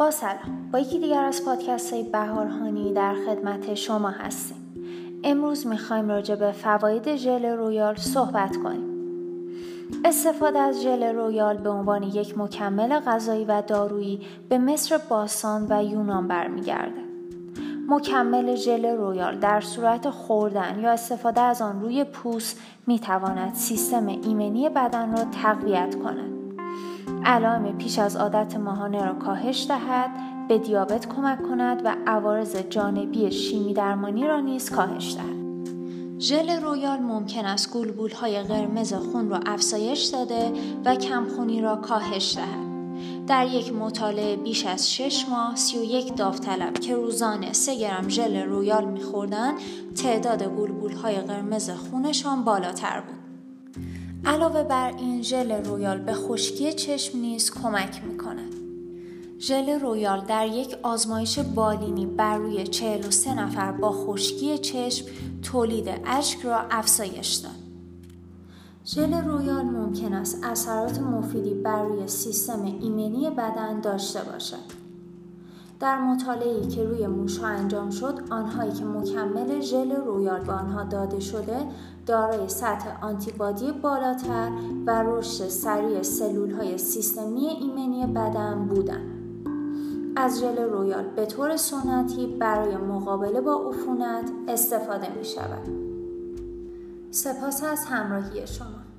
با سلام. با یکی دیگر از پادکست های بهارهانی در خدمت شما هستیم. امروز می‌خوایم راجع به فواید ژل رویال صحبت کنیم. استفاده از ژل رویال به عنوان یک مکمل غذایی و دارویی به مصر باستان و یونان برمیگرده. مکمل ژل رویال در صورت خوردن یا استفاده از آن روی پوست می‌تواند سیستم ایمنی بدن را تقویت کند. علائم پیش از عادت ماهانه را کاهش دهد به دیابت کمک کند و عوارض جانبی شیمی درمانی را نیز کاهش دهد. ژل رویال ممکن است گلبول های قرمز خون را افزایش داده و کمخونی را کاهش دهد. در یک مطالعه بیش از 6 ماه 31 داوطلب که روزانه 3 گرم ژل رویال میخوردند تعداد گلبول های قرمز خونشان بالاتر بود. علاوه بر این ژل رویال به خشکی چشم نیز کمک می کند. ژل رویال در یک آزمایش بالینی بر روی 43 نفر با خشکی چشم تولید اشک را افزایش داد. ژل رویال ممکن است اثرات مفیدی بر روی سیستم ایمنی بدن داشته باشد. در مطالعه‌ای که روی موشها انجام شد آنهایی که مکمل ژل رویال به آنها داده شده دارای سطح آنتیبادی بالاتر و رشد سریع سلول های سیستمی ایمنی بدن بودند. از ژل رویال به طور سنتی برای مقابله با عفونت استفاده می شود. سپاس از همراهی شما